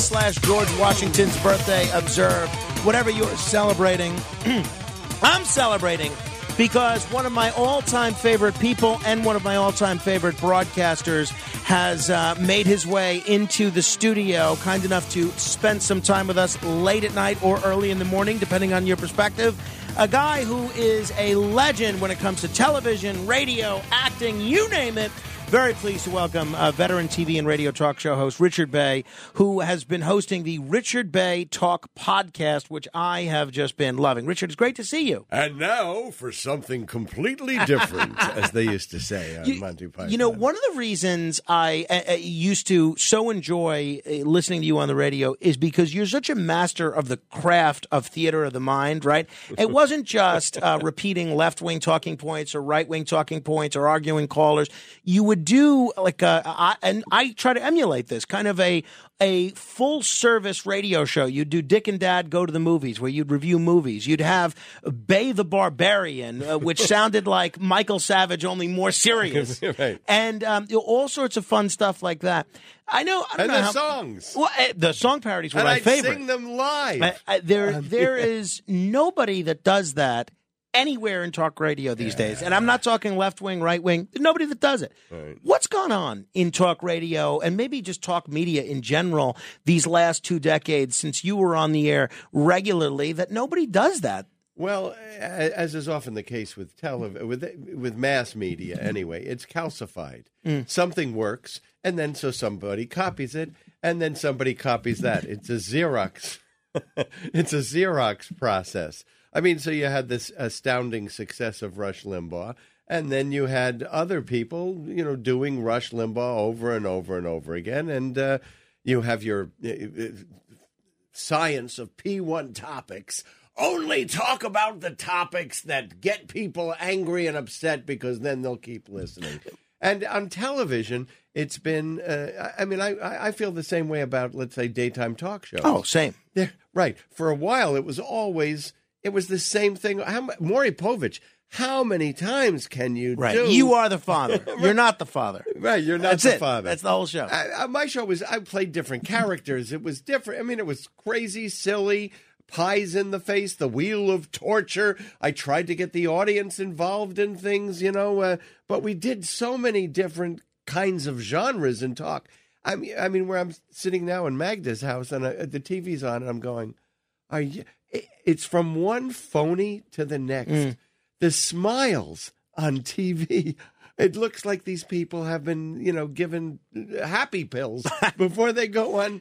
Slash George Washington's birthday observed. Whatever you're celebrating, I'm celebrating because one of my all time favorite people and one of my all time favorite broadcasters has uh, made his way into the studio, kind enough to spend some time with us late at night or early in the morning, depending on your perspective. A guy who is a legend when it comes to television, radio, acting, you name it. Very pleased to welcome uh, veteran TV and radio talk show host Richard Bey, who has been hosting the Richard Bey Talk podcast, which I have just been loving. Richard, it's great to see you. And now for something completely different, as they used to say on You, Monty Python. you know, one of the reasons I uh, uh, used to so enjoy uh, listening to you on the radio is because you're such a master of the craft of theater of the mind, right? It wasn't just uh, repeating left wing talking points or right wing talking points or arguing callers. You would do like a, I, and I try to emulate this kind of a a full service radio show. You'd do Dick and Dad go to the movies where you'd review movies. You'd have Bey the Barbarian, uh, which sounded like Michael Savage, only more serious. Right. And um, all sorts of fun stuff like that. I know. I don't And know the how, songs. Well, uh, the song parodies were and my I'd favorite. sing them live. I- I- there, there is nobody that does that anywhere in talk radio these days. And I'm not talking left wing, right wing. Nobody that does it. What's gone on in talk radio and maybe just talk media in general these last two decades since you were on the air regularly that nobody does that? Well, as is often the case with tele- with with mass media, anyway, it's calcified. Mm. Something works, and then so somebody copies it, and then somebody copies that. It's a Xerox. it's a Xerox process. I mean, so you had this astounding success of Rush Limbaugh, and then you had other people, you know, doing Rush Limbaugh over and over and over again, and uh, you have your uh, uh, science of P1 topics. Only talk about the topics that get people angry and upset because then they'll keep listening. And on television, it's been, uh, I mean, I, I I feel the same way about, let's say, daytime talk shows. Oh, same. Right. For a while, it was always, it was the same thing. How, Maury Povich, how many times can you Right. do? You are the father. You're not the father. Right, you're not That's the it. father. That's the whole show. I, I, my show was I played different characters. It was different. I mean, it was crazy, silly, pies in the face, the wheel of torture. I tried to get the audience involved in things, you know, uh, but we did so many different kinds of genres and talk. I mean, I mean, where I'm sitting now in Magda's house and uh, the TV's on, and I'm going, "Are you?" It- It's from one phony to the next. The smiles on TV. It looks like these people have been, you know, given happy pills before they go on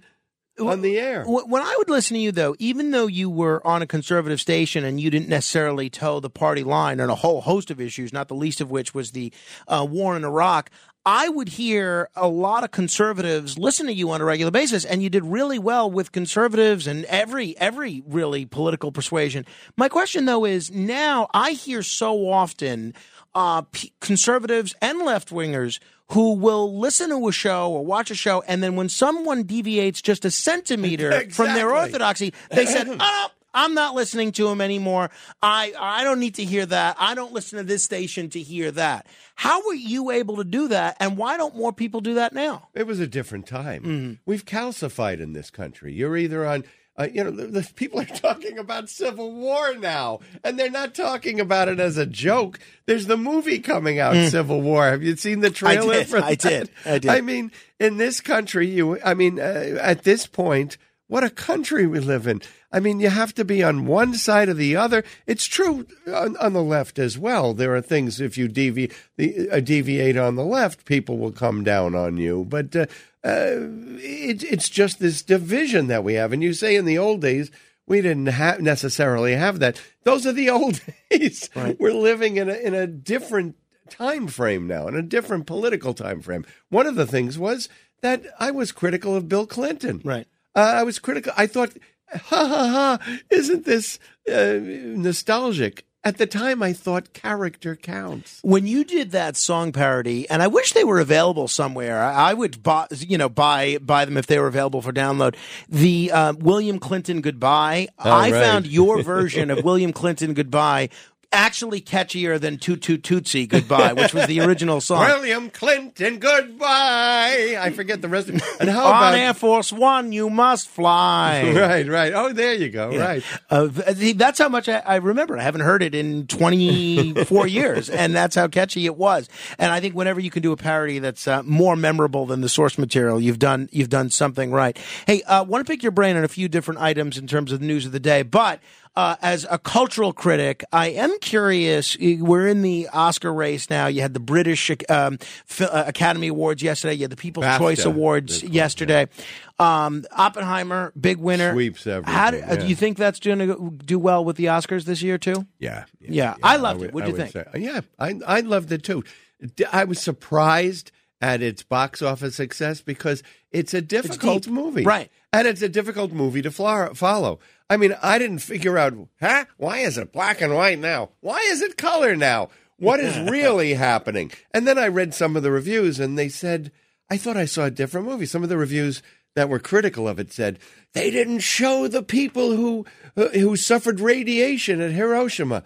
on the air. When I would listen to you, though, even though you were on a conservative station and you didn't necessarily toe the party line on a whole host of issues, not the least of which was the uh, war in Iraq, I would hear a lot of conservatives listen to you on a regular basis, and you did really well with conservatives and every every really political persuasion. My question, though, is now I hear so often uh, p- conservatives and left wingers who will listen to a show or watch a show, and then when someone deviates just a centimeter from their orthodoxy, they said, "Oh, I'm not listening to him anymore. I I don't need to hear that. I don't listen to this station to hear that." How were you able to do that, and why don't more people do that now? It was a different time. We've calcified in this country. You're either on, uh, you know, the, the people are talking about civil war now, and they're not talking about it as a joke. There's the movie coming out, Civil War. Have you seen the trailer? did. for I did. I did. I mean, in this country, you. I mean, uh, at this point. What a country we live in. I mean, you have to be on one side or the other. It's true on, on the left as well. There are things, if you devi- the, uh, deviate on the left, people will come down on you. But uh, uh, it, it's just this division that we have. And you say in the old days, we didn't ha- necessarily have that. Those are the old days. We're living in a, in a different time frame now, in a different political time frame. One of the things was that I was critical of Bill Clinton. Right. Uh, I was critical. I thought, ha ha ha, isn't this uh, nostalgic? At the time, I thought character counts. When you did that song parody, and I wish they were available somewhere. I I would buy, you know, buy buy them if they were available for download. The uh, William Clinton Goodbye. I right. found your version of William Clinton Goodbye actually catchier than Toot Toot Tootsie Goodbye, which was the original song. William Clinton, goodbye. I forget the rest of it. And how On about Air Force One, you must fly. Right, right. Oh, there you go. Right. Uh, that's how much I, I remember. I haven't heard it in 24 years, and that's how catchy it was. And I think whenever you can do a parody that's uh, more memorable than the source material, you've done you've done something right. Hey, I uh, want to pick your brain on a few different items in terms of the news of the day, but uh, as a cultural critic, I am curious. We're in the Oscar race now. You had the British um, uh, Academy Awards yesterday. You had the People's BAFTA, Choice Awards yesterday. Um, Oppenheimer, big winner. Sweeps everything, How do, uh, yeah. do you think that's going to do well with the Oscars this year too? Yeah. Yeah, I loved would- it. What'd you think? say- yeah, I, I loved it too. I was surprised at its box office success because it's a difficult deep. movie. Right. And it's a difficult movie to follow. I mean, I didn't figure out, huh? Why is it black and white now? Why is it color now? What is really happening? And then I read some of the reviews and they said, I thought I saw a different movie. Some of the reviews that were critical of it said they didn't show the people who uh, who suffered radiation at Hiroshima.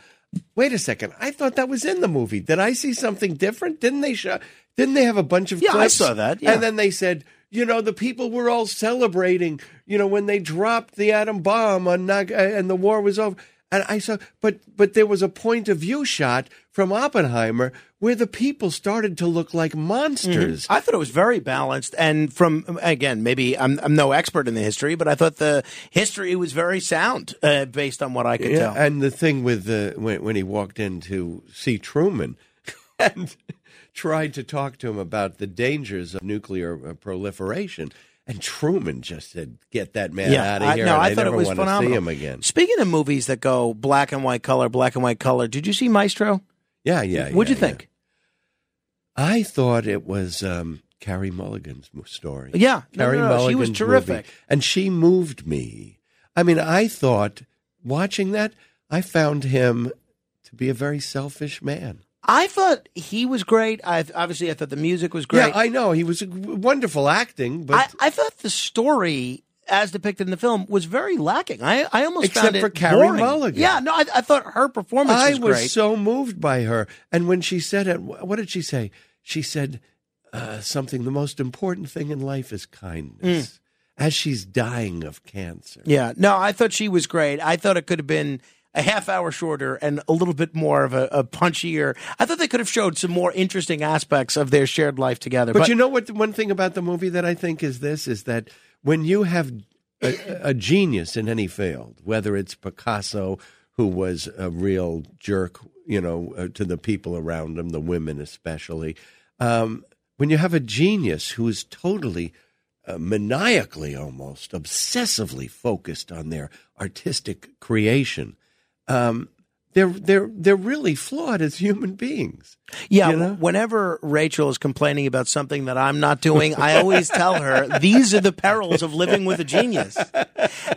Wait a second. I thought that was in the movie. Did I see something different? Didn't they show? Didn't they have a bunch of Yeah, I clips? saw that, yeah. And then they said, you know, the people were all celebrating. You know, when they dropped the atom bomb on Nag- uh, and the war was over. And I saw, but but there was a point of view shot from Oppenheimer where the people started to look like monsters. I thought it was very balanced, and from again, maybe I'm I'm no expert in the history, but I thought the history was very sound uh, based on what I could Yeah, tell. and the thing with uh, when when he walked in to see Truman and tried to talk to him about the dangers of nuclear uh, proliferation, and Truman just said, "Get that man out of I, here!" no, and I I thought never it was phenomenal. see him again. Speaking of movies that go black and white color, black and white color, did you see Maestro? Yeah, yeah. What'd yeah, you think? yeah. I thought it was um, Carey Mulligan's story. Yeah, Carey no, no, she was terrific. movie. and she moved me. I mean, I thought watching that, I found him to be a very selfish man. I thought he was great. I obviously I thought the music was great. Yeah, I know he was wonderful acting, but I, I thought the story, as depicted in the film, was very lacking. I, I almost Except found it for Carey boring. Mulligan. Yeah, no, I, I thought her performance I was was so moved by her. And when she said it, what did she say? She said uh, something. The most important thing in life is kindness. As she's dying of cancer. yeah, no, I thought she was great. I thought it could have been a half hour shorter and a little bit more of a, a punchier. I thought they could have showed some more interesting aspects of their shared life together. But, you know what? One thing about the movie that I think is this: is that when you have a, a genius in any field, whether it's Picasso, who was a real jerk, you know, uh, to the people around him, the women especially, um, when you have a genius who is totally uh, maniacally, almost obsessively focused on their artistic creation. Um, they're they're they're really flawed as human beings. Yeah, You know? whenever Rachel is complaining about something that I'm not doing, I always tell her these are the perils of living with a genius,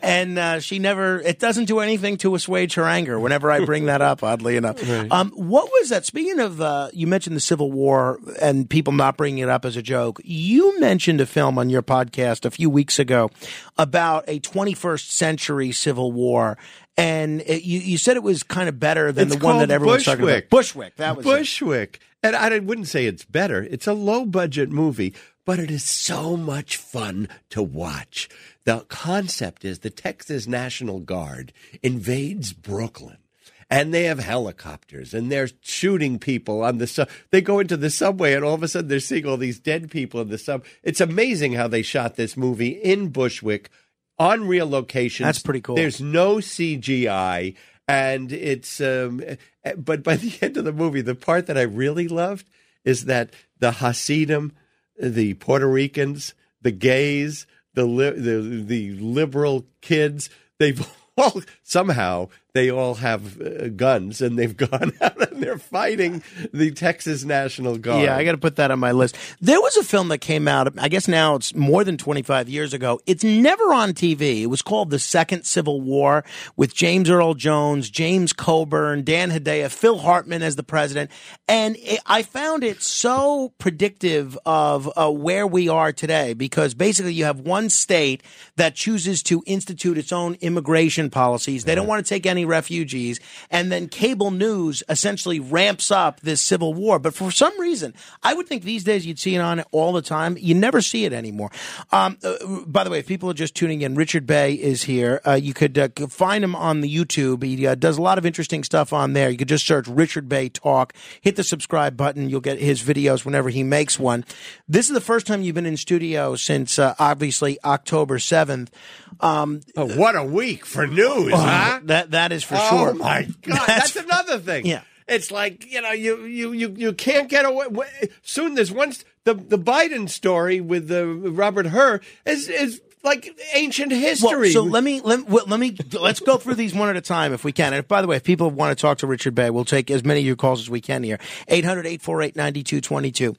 and uh, she never. It doesn't do anything to assuage her anger. Whenever I bring that up, oddly enough, um, what was that? Speaking of, uh, you mentioned the Civil War and people not bringing it up as a joke. You mentioned a film on your podcast a few weeks ago about a 21st century Civil War. And it, you, you said it was kind of better than It's the one that everyone's talking about. Bushwick. Bushwick. That was it. Bushwick. And I wouldn't say it's better. It's a low budget movie, but it is so much fun to watch. The concept is the Texas National Guard invades Brooklyn. And they have helicopters and they're shooting people on the sub. They go into the subway and all of a sudden they're seeing all these dead people in the sub. It's amazing how they shot this movie in Bushwick on real locations. That's pretty cool. There's no CGI, and it's. Um, but by the end of the movie, the part that I really loved is that the Hasidim, the Puerto Ricans, the gays, the li- the the liberal kids, they've all somehow they all have uh, guns and they've gone out and they're fighting the Texas National Guard. Yeah, I got to put that on my list. There was a film that came out, I guess now it's more than 25 years ago. It's never on TV. It was called The Second Civil War with James Earl Jones, James Coburn, Dan Hedaya, Phil Hartman as the president. And it, I found it so predictive of uh, where we are today because basically you have one state that chooses to institute its own immigration policies. They don't want to take any refugees. And then cable news essentially ramps up this civil war. But for some reason, I would think these days you'd see it on all the time. You never see it anymore. Um, uh, by the way, if people are just tuning in, Richard Bey is here. Uh, you could uh, find him on the YouTube. He uh, does a lot of interesting stuff on there. You could just search Richard Bey Talk, hit the subscribe button. You'll get his videos whenever he makes one. This is the first time you've been in studio since uh, obviously October 7th. Um, Oh, what a week for news, huh? that, that is for oh sure. my God, That's- that's, another thing. Yeah. It's like you know you you you, you can't get away. Soon there's once the the Biden story with the Robert Hur is is like ancient history. Well, so let me let, let me let's go through these one at a time if we can. And if, by the way, if people want to talk to Richard Bey, we'll take as many of your calls as we can here. 800-848-9222.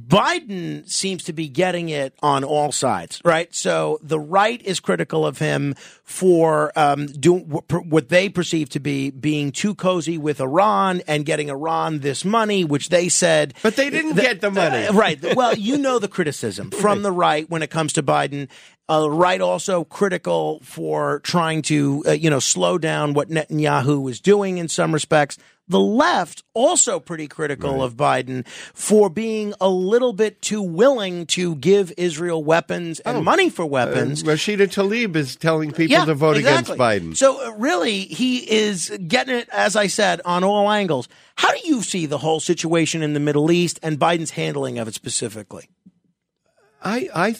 Biden seems to be getting it on all sides, right? So the right is critical of him for um, doing what they perceive to be being too cozy with Iran and getting Iran this money, which they said. But they didn't get the money. Uh, right. Well, you know the criticism from the right when it comes to Biden. Uh, right also critical for trying to, uh, you know, slow down what Netanyahu was doing in some respects. The left also pretty critical of Biden for being a little bit too willing to give Israel weapons and Oh, money for Uh, weapons. Rashida Tlaib is telling people to vote exactly. against Biden. So uh, really, he is getting it, as I said, on all angles. How do you see the whole situation in the Middle East and Biden's handling of it specifically? I, I,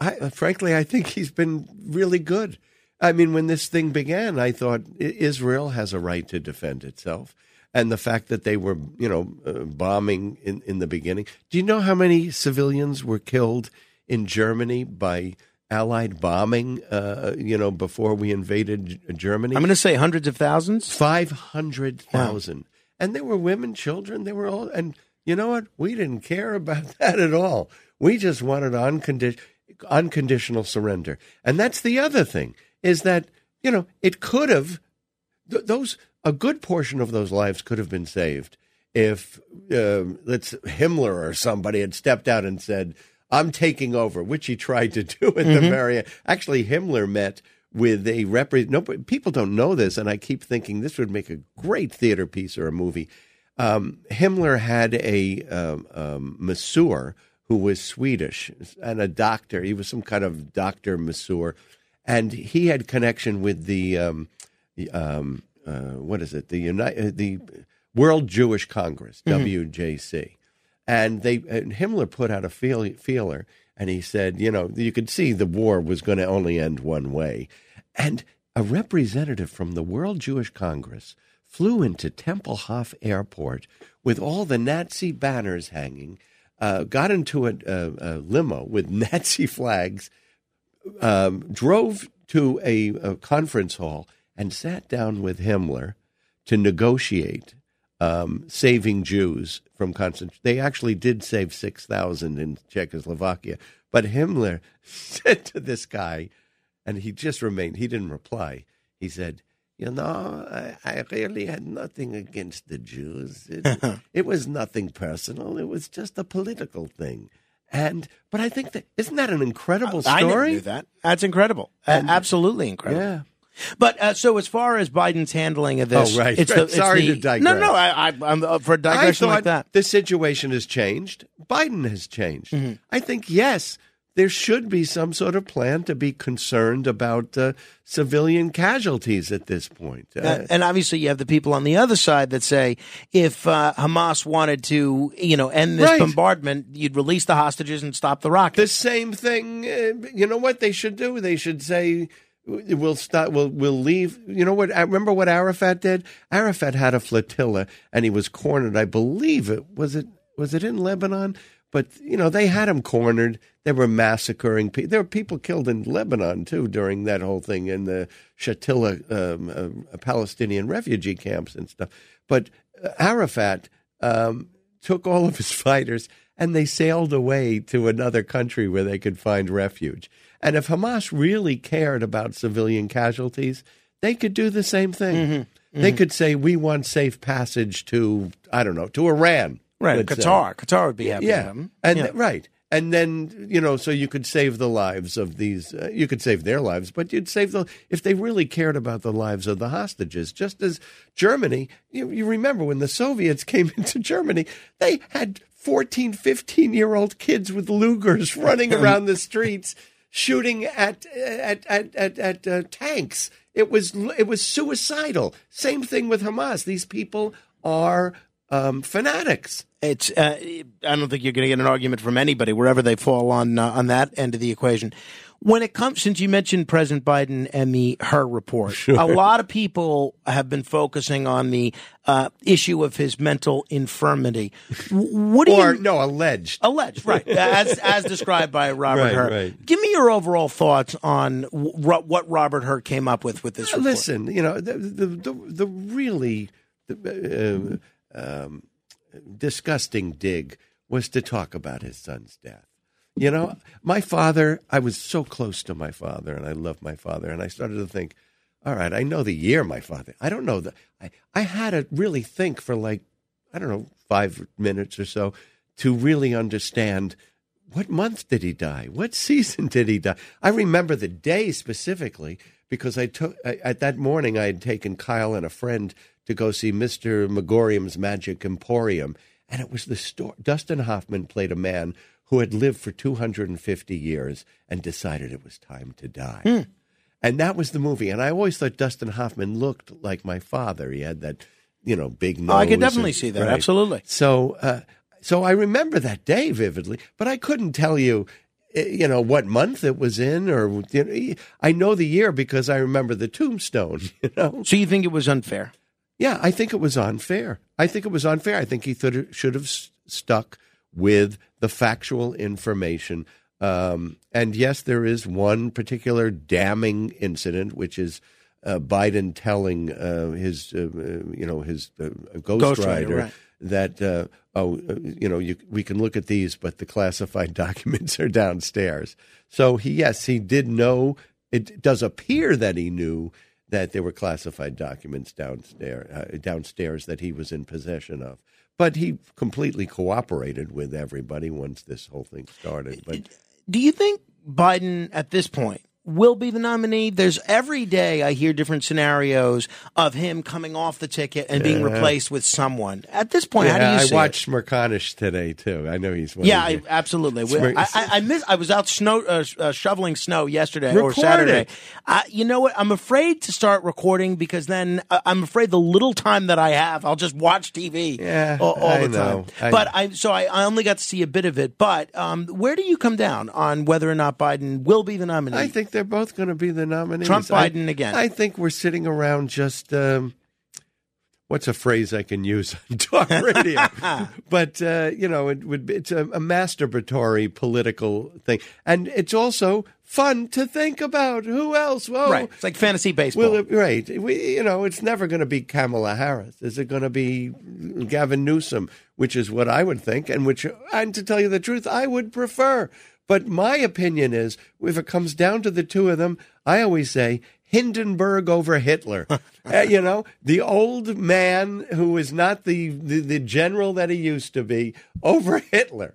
I, frankly, I think he's been really good. I mean, when this thing began, I thought Israel has a right to defend itself. And the fact that they were, you know, uh, bombing in, in the beginning. Do you know how many civilians were killed in Germany by Allied bombing, uh, you know, before we invaded Germany? I'm going to say hundreds of thousands. 500,000. And there were women, children, they were all, and you know what? We didn't care about that at all. We just wanted uncondi- unconditional surrender. And that's the other thing is that, you know, it could have, th- those, a good portion of those lives could have been saved if, um let's, Himmler or somebody had stepped out and said, I'm taking over, which he tried to do at the very end. Actually, Himmler met with a rep. No, people don't know this, and I keep thinking this would make a great theater piece or a movie. Um, Himmler had a um, um, masseur who was Swedish and a doctor. He was some kind of doctor masseur, and he had connection with the um, um, uh, what is it? The United the World Jewish Congress (WJC), and they and Himmler put out a feel, feeler, and he said, you know, you could see the war was going to only end one way, and a representative from the World Jewish Congress flew into Tempelhof Airport with all the Nazi banners hanging, uh, got into a, a, a limo with Nazi flags, um, drove to a, a conference hall, and sat down with Himmler to negotiate um, saving Jews from concentration. They actually did save 6,000 in Czechoslovakia. But Himmler said to this guy, and he just remained, he didn't reply. He said, You know, I, I really had nothing against the Jews. It, it was nothing personal, it was just a political thing. And, but I think that, isn't that an incredible story? I never knew that. That's incredible. Uh, absolutely incredible. Yeah. But uh, so as far as Biden's handling of this, Oh, right, It's the, it's Sorry the- to digress. No, no, I, up for a digression like that. the situation has changed. Biden has changed. Mm-hmm. I think yes, there should be some sort of plan to be concerned about uh, civilian casualties at this point. Uh, Uh, and obviously, you have the people on the other side that say if uh, Hamas wanted to, you know, end this Right. bombardment, you'd release the hostages and stop the rocket. the same thing. Uh, you know what they should do? They should say. We'll stop. We'll we'll leave. You know what? I remember what Arafat did. Arafat had a flotilla, and he was cornered. I believe it was it was it in Lebanon But you know, they had him cornered. They were massacring people. There were people killed in Lebanon too during that whole thing in the Shatila um, uh, Palestinian refugee camps and stuff. But uh, Arafat um, took all of his fighters and they sailed away to another country where they could find refuge. And if Hamas really cared about civilian casualties, they could do the same thing. Mm-hmm. Mm-hmm. They could say, "We want safe passage to I don't know to Iran." Right, let's say. Qatar. Qatar would be happy Yeah, and Yeah. th- right, and then you know, so you could save the lives of these. Uh, you could save their lives, but you'd save the if they really cared about the lives of the hostages. Just as Germany, you, you remember when the Soviets came into Germany, they had 14, 15 year old kids with Lugers running around the streets shooting at at at at, at uh, tanks. It was it was suicidal. Same thing with Hamas. These people are um, fanatics. It's. Uh, I don't think you're going to get an argument from anybody wherever they fall on uh, on that end of the equation. When it comes, since you mentioned President Biden and the Hur report, a lot of people have been focusing on the uh, issue of his mental infirmity. What do Or you no, alleged. alleged right as as described by Robert Right, Hur? right. Give me your overall thoughts on w- what Robert Hur came up with with this report. Listen, you know the the the, the really the, uh, um, disgusting dig was to talk about his son's death. You know, my father. I was so close to my father, and I loved my father, and I started to think, all right, I know the year my father. I don't know the. I I had to really think for like I don't know five minutes or so to really understand what month did he die? What season did he die? I remember the day specifically because I took I, at that morning I had taken Kyle and a friend to go see Mr. Magorium's Magic Emporium, and it was the store. Dustin Hoffman played a man who had lived for 250 years and decided it was time to die. And that was the movie. And I always thought Dustin Hoffman looked like my father. He had that, you know, big nose. Oh, I could definitely and- see that. Absolutely. So, uh, so I remember that day vividly, but I couldn't tell you, you know, what month it was in, or you know, I know the year because I remember the tombstone. You know, So you think it was unfair? yeah, I think it was unfair. I think it was unfair. I think he thought should have s- stuck with the factual information. Um, and yes, there is one particular damning incident, which is uh, Biden telling uh, his, uh, uh, you know, his uh, Ghostwriter, ghostwriter right. That, uh, oh, uh, you know, you, we can look at these, but the classified documents are downstairs. So he, yes, he did know. It does appear that he knew that there were classified documents downstairs, uh, downstairs that he was in possession of. But he completely cooperated with everybody once this whole thing started. But Do you think Biden at this point will be the nominee? There's every day I hear different scenarios of him coming off the ticket and being replaced with someone. At this point, how do you I watched Smerconish today too. I know he's Yeah, I, absolutely. I, I, I miss. I was out snow uh, uh, shoveling snow yesterday or Saturday. you know what? I'm afraid to start recording because then uh, I'm afraid the little time that I have, I'll just watch TV. Yeah, all, all the know. time. But. I so I, I only got to see a bit of it. But um, where do you come down on whether or not Biden will be the nominee? I think they're both going to be the nominees. Trump, I- Biden again. I think we're sitting around just. Um, what's a phrase I can use on talk radio? but uh, you know, it would be, it's a, a masturbatory political thing, and it's also fun to think about. Who else? Well, right. It's like fantasy baseball. It- right. We, you know, it's never going to be Kamala Harris. Is it going to be Gavin Newsom? Which is what I would think, and which, and to tell you the truth, I would prefer. But my opinion is, if it comes down to the two of them, I always say Hindenburg over Hitler. Uh, you know, the old man who is not the, the the general that he used to be over Hitler.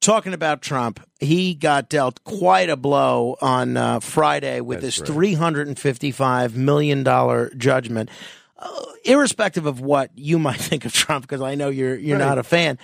talking about Trump, he got dealt quite a blow on uh, Friday with That's this right. three hundred and fifty-five million dollar judgment. Irrespective of what you might think of Trump, because I know you're you're not a fan,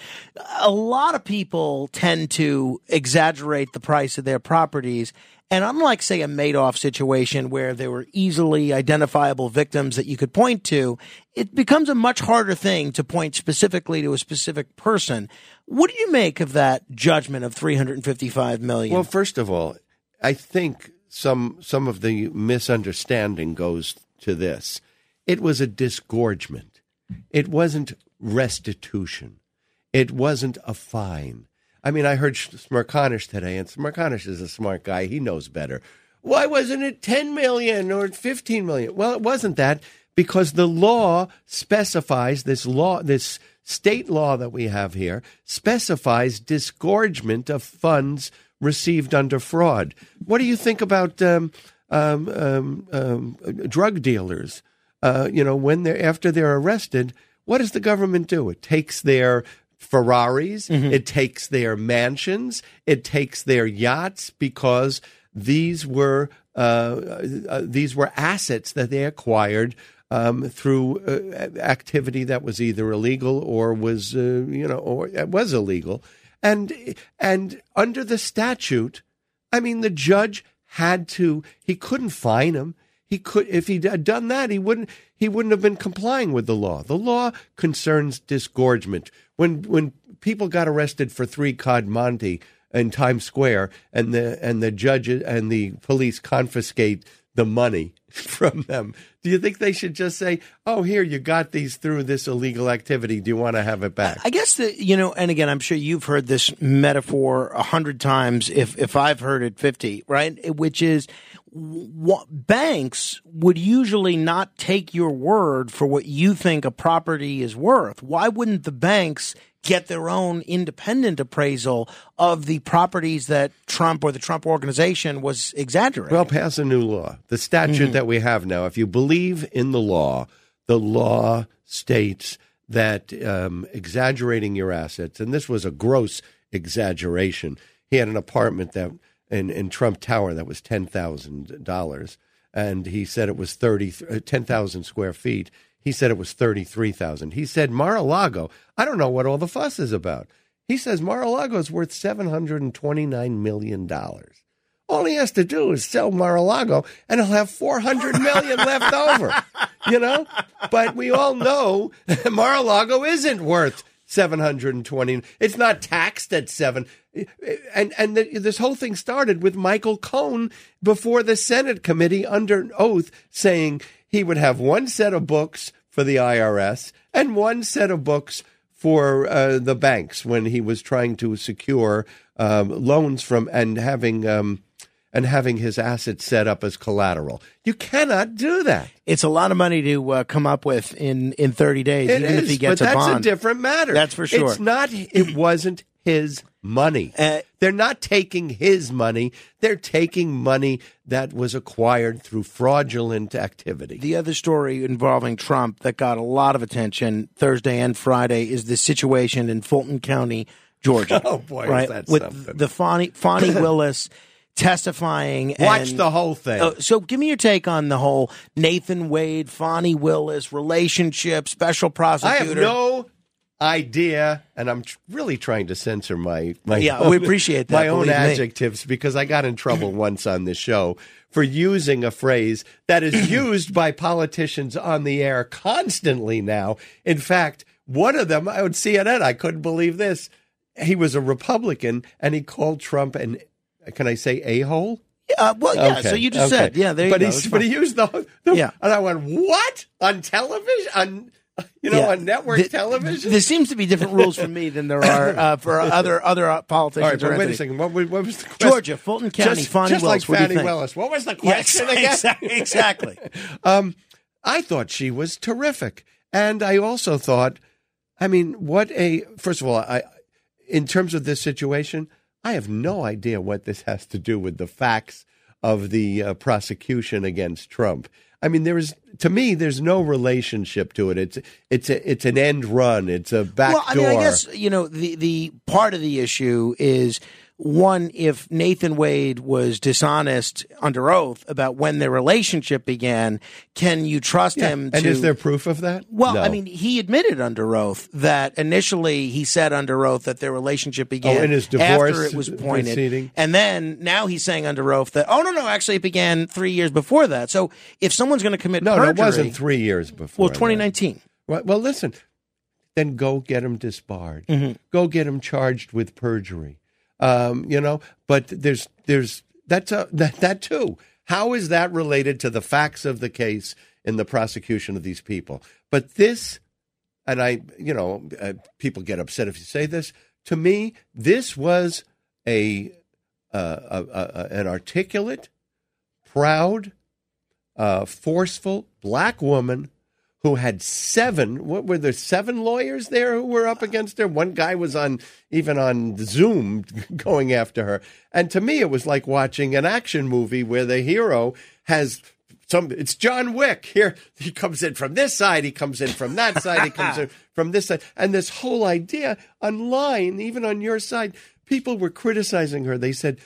a lot of people tend to exaggerate the price of their properties. And unlike, say, a Madoff situation where there were easily identifiable victims that you could point to, it becomes a much harder thing to point specifically to a specific person. What do you make of that judgment of 355 million? Well, first of all, I think some some of the misunderstanding goes to this. It was a disgorgement. It wasn't restitution. It wasn't a fine. I mean, I heard Smerconish today, and Smerconish is a smart guy. He knows better. Why wasn't it 10 million or 15 million? Well, it wasn't that because the law specifies this law, this state law that we have here specifies disgorgement of funds received under fraud. What do you think about um, um, um, um drug dealers? Uh, you know, when they're after they're arrested, what does the government do? It takes their Ferraris, mm-hmm. it takes their mansions, it takes their yachts because these were uh, uh, these were assets that they acquired um, through uh, activity that was either illegal or was uh, you know or was illegal, and and under the statute, I mean the judge had to he couldn't fine him. He could if he had done that he wouldn't he wouldn't have been complying with the law. The law concerns disgorgement. When when people got arrested for three card Monte in Times Square, and the and the judge and the police confiscate the money from them. Do you think they should just say, "Oh, here you got these through this illegal activity. Do you want to have it back?" I guess that you know, and again, I'm sure you've heard this metaphor a hundred times, if if I've heard it fifty, right? Which is what, banks would usually not take your word for what you think a property is worth. Why wouldn't the banks get their own independent appraisal of the properties that Trump or the Trump organization was exaggerating. Well, pass a new law. The statute mm-hmm. that we have now, if you believe in the law, the law states that um, exaggerating your assets, and this was a gross exaggeration. He had an apartment that in, in Trump Tower that was ten thousand dollars, and he said it was thirty uh, ten thousand square feet. He said it was 33,000. He said Mar-a-Lago, I don't know what all the fuss is about. He says Mar-a-Lago is worth $729 million. All he has to do is sell Mar-a-Lago and he'll have 400 million left over. You know? But we all know Mar-a-Lago isn't worth 720. It's not taxed at 7 and and the, this whole thing started with Michael Cohen before the Senate committee under oath saying he would have one set of books for the IRS and one set of books for uh, the banks when he was trying to secure um, loans from and having um, and having his assets set up as collateral. You cannot do that. It's a lot of money to uh, come up with in in 30 days, it even is, if he gets but a that's bond. a different matter. That's for sure. It's not. It wasn't his money. Uh, they're not taking his money. They're taking money that was acquired through fraudulent activity. The other story involving Trump that got a lot of attention Thursday and Friday is the situation in Fulton County, Georgia. oh boy, right? With something. the Fani, Fani Willis testifying. Watch and, the whole thing. Uh, so, give me your take on the whole Nathan Wade, Fani Willis relationship, special prosecutor. I have no idea, and I'm tr- really trying to censor my my yeah, own, we appreciate that, my own me. adjectives because I got in trouble once on this show for using a phrase that is used by politicians on the air constantly now. In fact, one of them, I would CNN, I couldn't believe this. He was a Republican, and he called Trump an can I say a hole? Uh, well, yeah. Okay. So you just okay. said, yeah. There but you go. He, but he used the, the, yeah. And I went, what on television? On you know, yeah. on network the, television. There seems to be different rules for me than there are uh, for other other uh, politicians. All right, but wait a second. What, what, was the question? Georgia, Fulton County, just, just Willis. like Fani Willis. What was the question yes, again? Exactly. um, I thought she was terrific, and I also thought, I mean, what a first of all, I in terms of this situation, I have no idea what this has to do with the facts of the uh, prosecution against Trump. I mean, there is to me, there's no relationship to it. It's it's a, it's an end run. It's a back well, I door. Mean, I guess you know the the part of the issue is one, if Nathan Wade was dishonest under oath about when their relationship began, can you trust yeah. him? And to, is there proof of that? Well, no. I mean, he admitted under oath that initially he said under oath that their relationship began oh, in his divorce after it was pointed, proceeding. and then now he's saying under oath that oh no no actually it began three years before that. So if someone's going to commit no, perjury, no, it wasn't three years before. Well, 2019. Well, well, listen, then go get him disbarred. Mm-hmm. Go get him charged with perjury um, you know. But there's there's that's a, that that too. How is that related to the facts of the case in the prosecution of these people? But this, and I, you know, uh, people get upset if you say this. to me, this was a, uh, a, a an articulate, proud, uh, forceful black woman who had seven. What were there? Seven lawyers there who were up against her. One guy was on even on Zoom going after her. And to me, it was like watching an action movie where the hero has some. It's John Wick. Here he comes in from this side. He comes in from that side. He comes in from this side. And this whole idea online, even on your side, people were criticizing her. They said,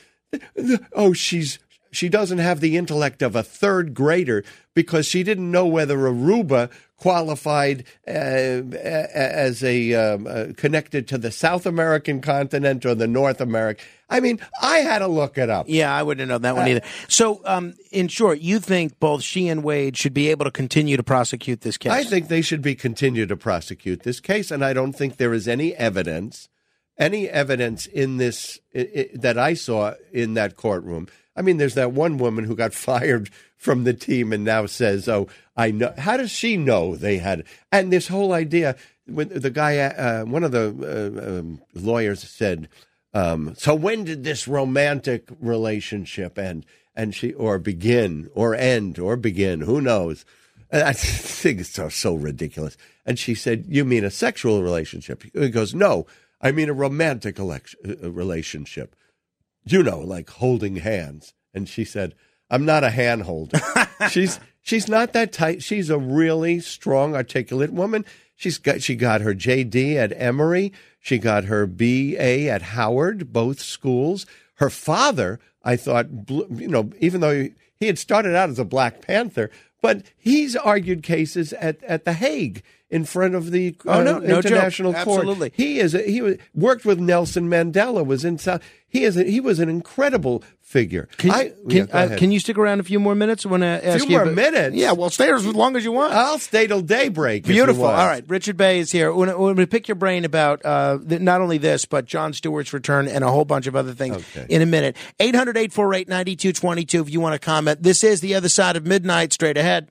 "Oh, she's." She doesn't have the intellect of a third grader because she didn't know whether Aruba qualified uh, as a um, uh, connected to the South American continent or the North American. I mean, I had to look it up. Yeah, I wouldn't know that one Uh, either. So, um, in short, you think both she and Wade should be able to continue to prosecute this case? I think they should be continue to prosecute this case, and I don't think there is any evidence, any evidence in this i i that I saw in that courtroom. I mean, there's that one woman who got fired from the team and now says, "Oh, I know." How does she know they had? And this whole idea, when the guy, uh, one of the uh, um, lawyers said, um, "So when did this romantic relationship end?" And she, or begin, or end, or begin? Who knows? And I think it's so, so ridiculous. And she said, You mean a sexual relationship? He goes, No, I mean a romantic election, uh, relationship. You know, like holding hands. And she said, I'm not a hand holder. she's she's not that tight. She's a really strong, articulate woman. She's got she got her JD at Emory. She got her BA at Howard, both schools. Her father, I thought, you know, even though he, he had started out as a Black Panther, but he's argued cases at, at The Hague in front of the uh, Oh, no, no joke. international court. Absolutely. He is a, he was, worked with Nelson Mandela. Was in South. He is a, he was an incredible figure. Can, I, can, yeah, uh, can you stick around a few more minutes? When I ask few you more about- minutes? Yeah, well, stay as long as you want. I'll stay till daybreak. Beautiful. All right, Richard Bey is here. We're going to pick your brain about uh, not only this, but Jon Stewart's return and a whole bunch of other things Okay. in a minute. 800 848 9222 if you want to comment. This is The Other Side of Midnight. Straight ahead.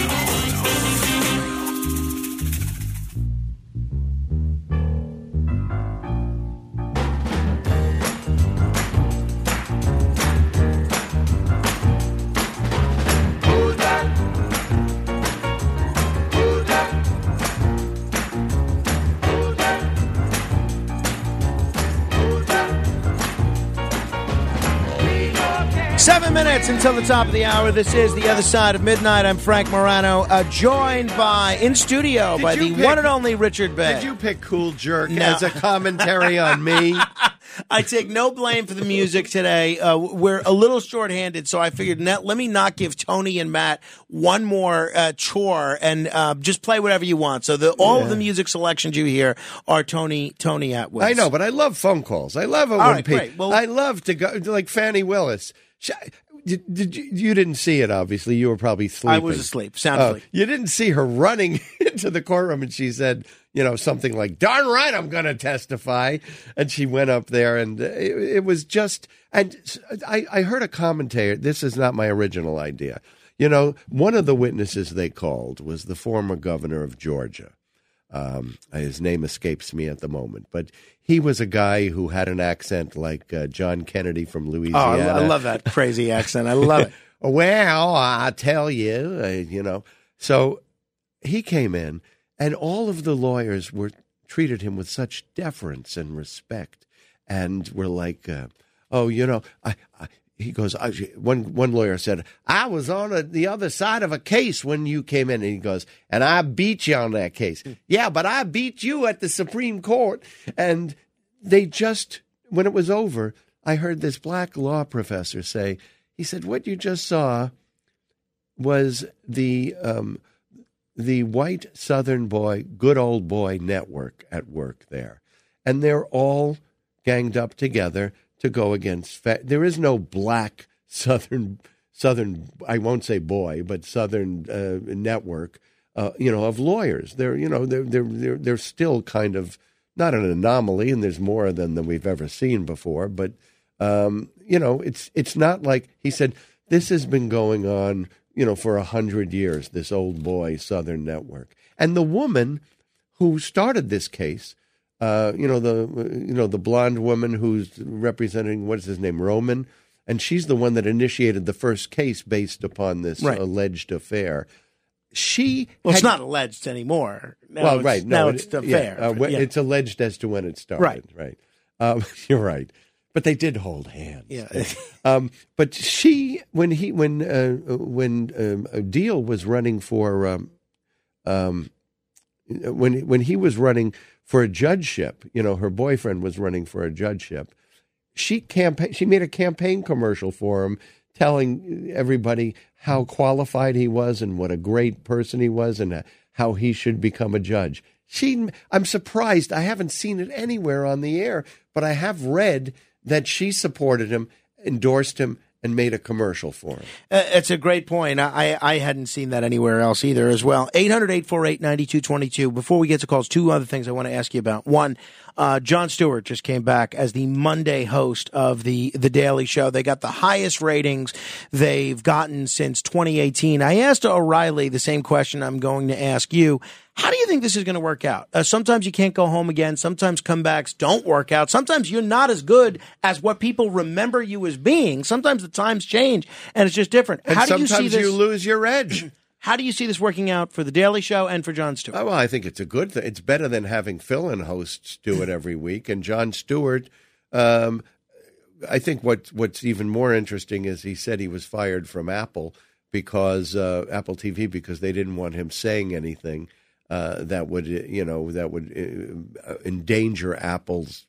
Minutes until the top of the hour. This is The Other Side of Midnight. I'm Frank Morano, uh, joined by, in studio, Did by the pick- one and only Richard Bey. Did you pick Cool Jerk No. as a commentary on me? I take no blame for the music today. Uh, we're a little shorthanded, so I figured net, let me not give Tony and Matt one more uh, chore and uh, just play whatever you want. So the, all of the music selections you hear are Tony Tony Atwood. I know, but I love phone calls. I love it All when right, people. Well- I love to go like Fani Willis. She, did, did you, you didn't see it? Obviously, you were probably sleeping. I was asleep, sound Oh, asleep. you didn't see her running into the courtroom, and she said, you know, something like, "Darn right, I'm going to testify." And she went up there, and it, it was just. And I, I heard a commentator. This is not my original idea. You know, one of the witnesses they called was the former governor of Georgia. Um, his name escapes me at the moment, but he was a guy who had an accent like uh, John Kennedy from Oh, Louisiana. I, I love that crazy accent. I love it. Well, I tell you, uh, you know. So he came in, and all of the lawyers were treated him with such deference and respect, and were like, uh, "Oh, you know, I." I he goes, I, one one lawyer said, I was on a, the other side of a case when you came in, and he goes, and I beat you on that case. yeah, but I beat you at the Supreme Court, and they just when it was over, I heard this black law professor say, he said, what you just saw was the um, the white Southern boy, good old boy network at work there, and they're all ganged up together to go against. There is no black Southern Southern. I won't say boy, but Southern uh, network. Uh, you know, of lawyers. They're you know they're they're they're they're still kind of not an anomaly, and there's more of them than we've ever seen before. But um, you know, it's it's not like he said. This has been going on, you know, for a hundred years. This old boy Southern network, and the woman who started this case uh, you know the you know the blonde woman who's representing what is his name Roman, and she's the one that initiated the first case based upon this Right. alleged affair. She Well, it's not alleged anymore. Now well, right no, now it- it's the yeah, fair. uh, yeah. It's alleged as to when it started. Right. right. Um, you're right, but they did hold hands. Yeah. Um, but she, when he, when uh, when um, a deal was running for, um, um, when when he was running for a judgeship, you know, her boyfriend was running for a judgeship. She campaign. She made a campaign commercial for him, telling everybody how qualified he was and what a great person he was, and uh, how he should become a judge. She, I'm surprised. I haven't seen it anywhere on the air, but I have read that she supported him, endorsed him, and made a commercial for him. Uh, It's a great point. I, I hadn't seen that anywhere else either as well. 800-848-9222. Before we get to calls, two other things I want to ask you about. One, uh, Jon Stewart just came back as the Monday host of the, the Daily Show. They got the highest ratings they've gotten since 2018. I asked O'Reilly the same question I'm going to ask you. How do you think this is going to work out? Uh, sometimes you can't go home again. Sometimes comebacks don't work out. Sometimes you're not as good as what people remember you as being. Sometimes the times change and it's just different. And How do you see this? you lose your edge. How do you see this working out for the Daily Show and for Jon Stewart? Oh, well, I think it's a good thing. It's better than having fill-in hosts do it every week. And Jon Stewart, um, I think what what's even more interesting is he said he was fired from Apple because uh, Apple TV because they didn't want him saying anything uh, that would uh, you know that would uh, endanger Apple's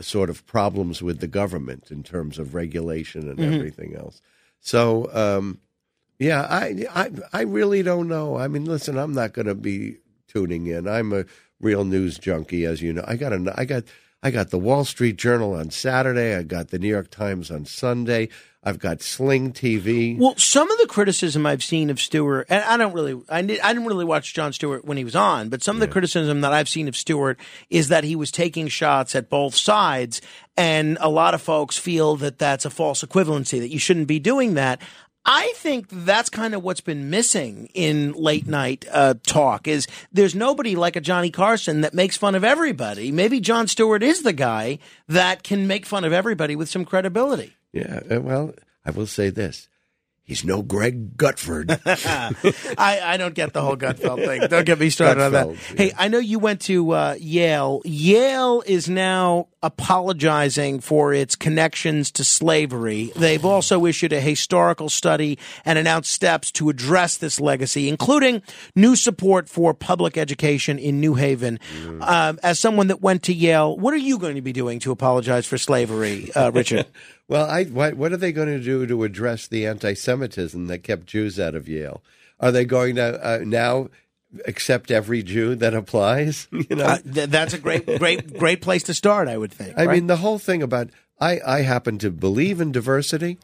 sort of problems with the government in terms of regulation and everything else. So. Um, yeah, I, I, I really don't know. I mean, listen, I'm not going to be tuning in. I'm a real news junkie, as you know. I got a, I got, I got the Wall Street Journal on Saturday. I got the New York Times on Sunday. I've got Sling TV. Well, some of the criticism I've seen of Stewart, and I don't really, I, did, I didn't really watch Jon Stewart when he was on, but some of the criticism that I've seen of Stewart is that he was taking shots at both sides, and a lot of folks feel that that's a false equivalency, that you shouldn't be doing that. I think that's kind of what's been missing in late night uh, talk is there's nobody like a Johnny Carson that makes fun of everybody. Maybe Jon Stewart is the guy that can make fun of everybody with some credibility. Yeah, uh, well, I will say this: he's no Greg Gutfeld. I, I don't get the whole Gutfeld thing. Don't get me started on that. Gutfeld, Hey, I know you went to uh, Yale. Yale is now apologizing for its connections to slavery. They've also issued a historical study and announced steps to address this legacy, including new support for public education in New Haven. Um, as someone that went to Yale, what are you going to be doing to apologize for slavery, uh, Richard? Well, I, what, what are they going to do to address the anti-Semitism that kept Jews out of Yale? Are they going to uh, now accept every Jew that applies? You know, Uh, th- that's a great, great, great place to start. I would think. I right? mean, the whole thing about I, I happen to believe in diversity.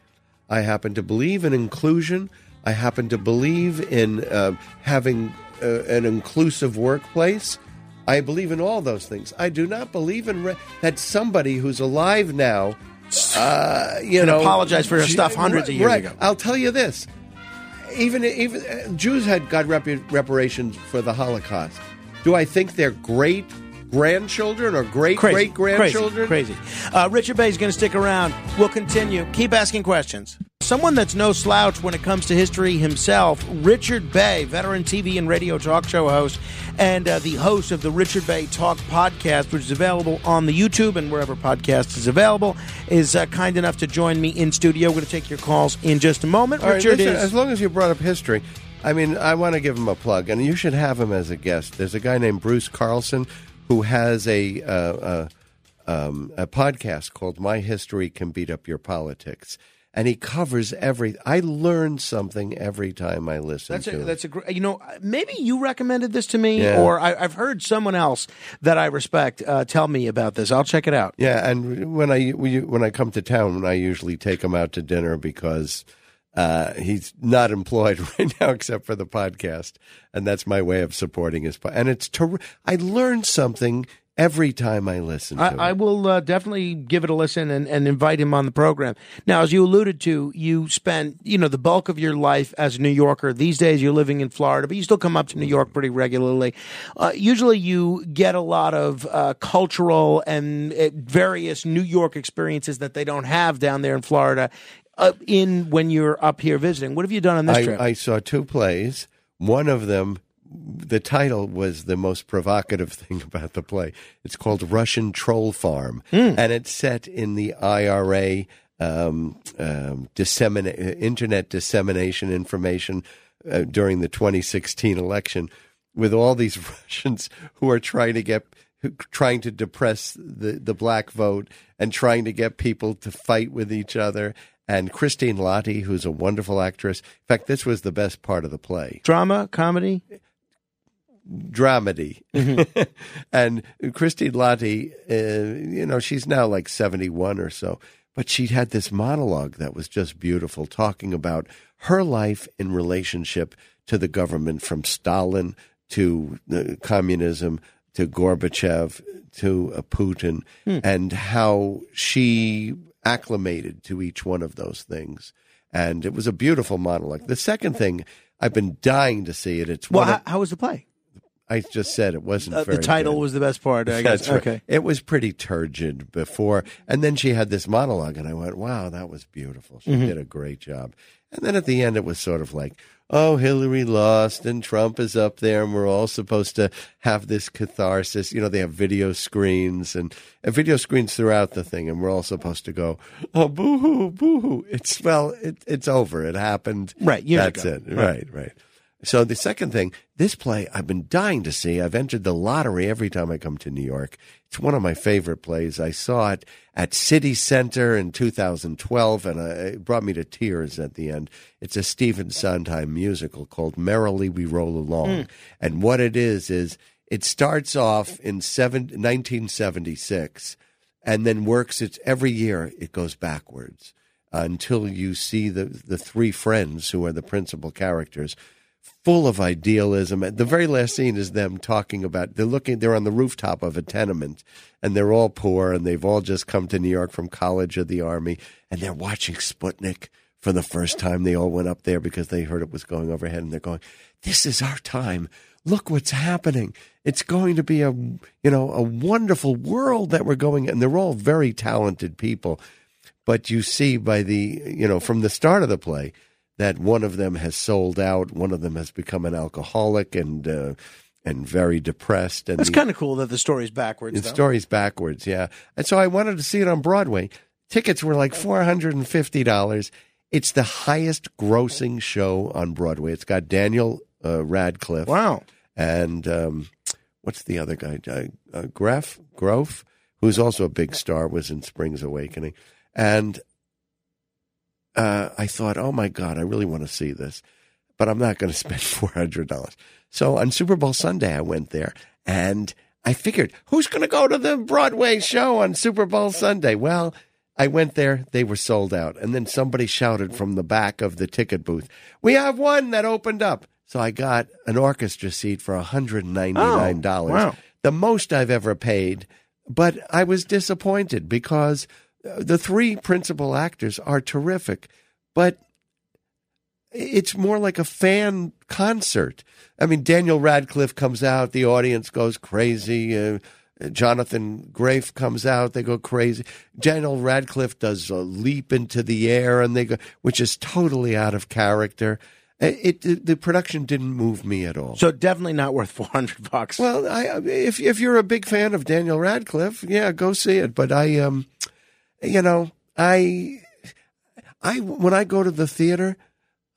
I happen to believe in inclusion. I happen to believe in uh, having uh, an inclusive workplace. I believe in all those things. I do not believe in re- that somebody who's alive now, uh, you Can know, apologize for her stuff hundreds of years right. ago. I'll tell you this: even even uh, Jews had got rep- reparations for the Holocaust. Do I think they're great grandchildren or great great grandchildren. Crazy. crazy. Uh, Richard Bey is going to stick around. We'll continue. Keep asking questions. Someone that's no slouch when it comes to history himself, Richard Bey, veteran TV and radio talk show host, and uh, the host of the Richard Bey Talk podcast, which is available on the YouTube and wherever podcast is available, is uh, kind enough to join me in studio. We're going to take your calls in just a moment. All right, Richard listen, is. as long as you brought up history, I mean, I want to give him a plug, and you should have him as a guest. There's a guy named Bruce Carlson who has a uh, uh, um, a podcast called "My History Can Beat Up Your Politics," and he covers every. I learn something every time I listen That's to. a, it. that's a great. You know, maybe you recommended this to me, Yeah. or I, I've heard someone else that I respect uh, tell me about this. I'll check it out. Yeah, and when I when I come to town, I usually take him out to dinner because uh, he's not employed right now except for the podcast, and that's my way of supporting his. Po- and it's ter- I learn something every time I listen to it. I, I will uh, definitely give it a listen and, and invite him on the program. Now, as you alluded to, you spent you know the bulk of your life as a New Yorker. These days, you're living in Florida, but you still come up to New York pretty regularly. Uh, usually, you get a lot of uh, cultural and uh, various New York experiences that they don't have down there in Florida. Uh, in when you're up here visiting, what have you done on this trip? I, I saw two plays. One of them, the title was the most provocative thing about the play. It's called Russian Troll Farm, Hmm. and it's set in the IRA um, um, dissemina- internet dissemination information uh, during the 2016 election, with all these Russians who are trying to get trying to depress the, the black vote and trying to get people to fight with each other. And Christine Lahti, who's a wonderful actress. In fact, this was the best part of the play Drama, comedy. dramedy. and Christine Lahti, uh, you know, she's now like 71 or so, but she had this monologue that was just beautiful, talking about her life in relationship to the government from Stalin to uh, communism to Gorbachev to uh, Putin and how she acclimated to each one of those things. And it was a beautiful monologue. The second thing, I've been dying to see it. It's Well, of- how, how was the play? I just said it wasn't Uh, very the title good. was the best part. I guess. That's right. Okay. It was pretty turgid before. And then she had this monologue, and I went, wow, that was beautiful. She Mm-hmm. did a great job. And then at the end, it was sort of like, oh, Hillary lost, and Trump is up there, and we're all supposed to have this catharsis. You know, they have video screens and, and video screens throughout the thing, and we're all supposed to go, oh, boo hoo, boo hoo. It's, well, it, it's over. It happened. Right, That's ago. it. Right, right. So the second thing, this play I've been dying to see. I've entered the lottery every time I come to New York. It's one of my favorite plays. I saw it at City Center in 2012, and uh, it brought me to tears at the end. It's a Stephen Sondheim musical called "Merrily We Roll Along," and what it is is it starts off in seven, 1976 and then works its every year it goes backwards until you see the the three friends who are the principal characters full of idealism. The very last scene is them talking about they're looking they're on the rooftop of a tenement and they're all poor and they've all just come to New York from college or the army and they're watching Sputnik for the first time. They all went up there because they heard it was going overhead and they're going this is our time. Look what's happening. It's going to be a you know a wonderful world that we're going and they're all very talented people. But you see by the you know from the start of the play that one of them has sold out one of them has become an alcoholic and uh, and very depressed and That's kind of cool that the story's backwards. the though. story's backwards yeah and so i wanted to see it on broadway tickets were like $450 it's the highest grossing show on broadway it's got daniel uh, radcliffe Wow. and um, what's the other guy? Uh, uh, Greff, Groff, who's also a big star, was in Spring's Awakening, and uh, I thought, oh my god, I really want to see this, but I'm not going to spend four hundred dollars. So on Super Bowl Sunday, I went there, and I figured, who's going to go to the Broadway show on Super Bowl Sunday? Well. I went there, they were sold out. And then somebody shouted from the back of the ticket booth, We have one that opened up. So I got an orchestra seat for $199. Oh, wow. The most I've ever paid. But I was disappointed because the three principal actors are terrific. But it's more like a fan concert. I mean, Daniel Radcliffe comes out, the audience goes crazy. Uh, Jonathan Groff comes out, they go crazy. Daniel Radcliffe does a leap into the air, and they go, which is totally out of character. It, it the production didn't move me at all. So definitely not worth four hundred bucks. Well, I, if if you're a big fan of Daniel Radcliffe, yeah, go see it. But I, um, you know, I, I when I go to the theater,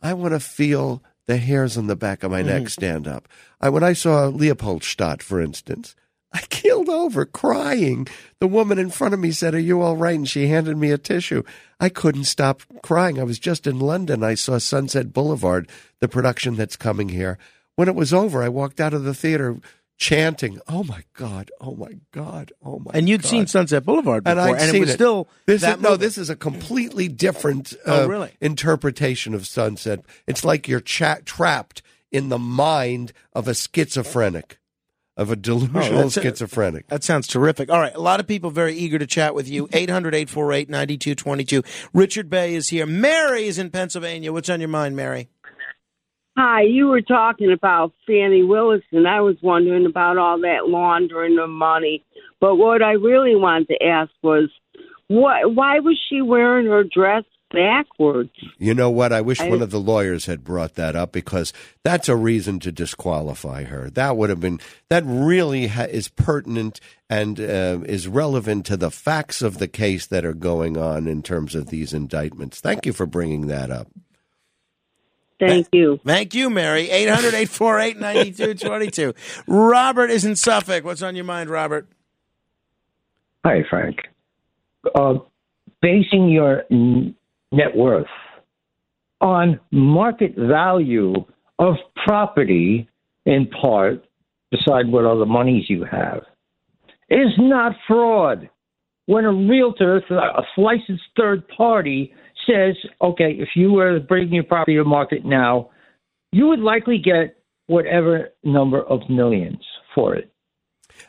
I want to feel the hairs on the back of my neck mm-hmm. stand up. I when I saw Leopoldstadt, for instance, I keeled over crying. The woman in front of me said, Are you all right? And she handed me a tissue. I couldn't stop crying. I was just in London. I saw Sunset Boulevard, the production that's coming here. When it was over, I walked out of the theater chanting, Oh my God, oh my God, oh my god. and you'd God. seen Sunset Boulevard before, and I'd and it was still this that is, no. This is a completely different Oh, uh, really? interpretation of sunset. It's like you're cha- trapped in the mind of a schizophrenic, of a delusional Oh, that's a- schizophrenic. That sounds terrific. All right. A lot of people very eager to chat with you. 800 848 9222. Richard Bey is here. Mary is in Pennsylvania. What's on your mind, Mary? Hi, you were talking about Fani Willis, and I was wondering about all that laundering of money. But what I really wanted to ask was, what? Why was she wearing her dress backwards? You know what? I wish I- one of the lawyers had brought that up because that's a reason to disqualify her. That would have been that really ha- is pertinent and uh, is relevant to the facts of the case that are going on in terms of these indictments. Thank you for bringing that up. Thank you. Thank you, Mary. 800 848 9222. Robert is in Suffolk. What's on your mind, Robert? Hi, Frank. Uh, basing your n- net worth on market value of property, in part, beside what other monies you have, is not fraud. When a realtor, a licensed third party, says, okay, if you were to bring your property to market now, you would likely get whatever number of millions for it.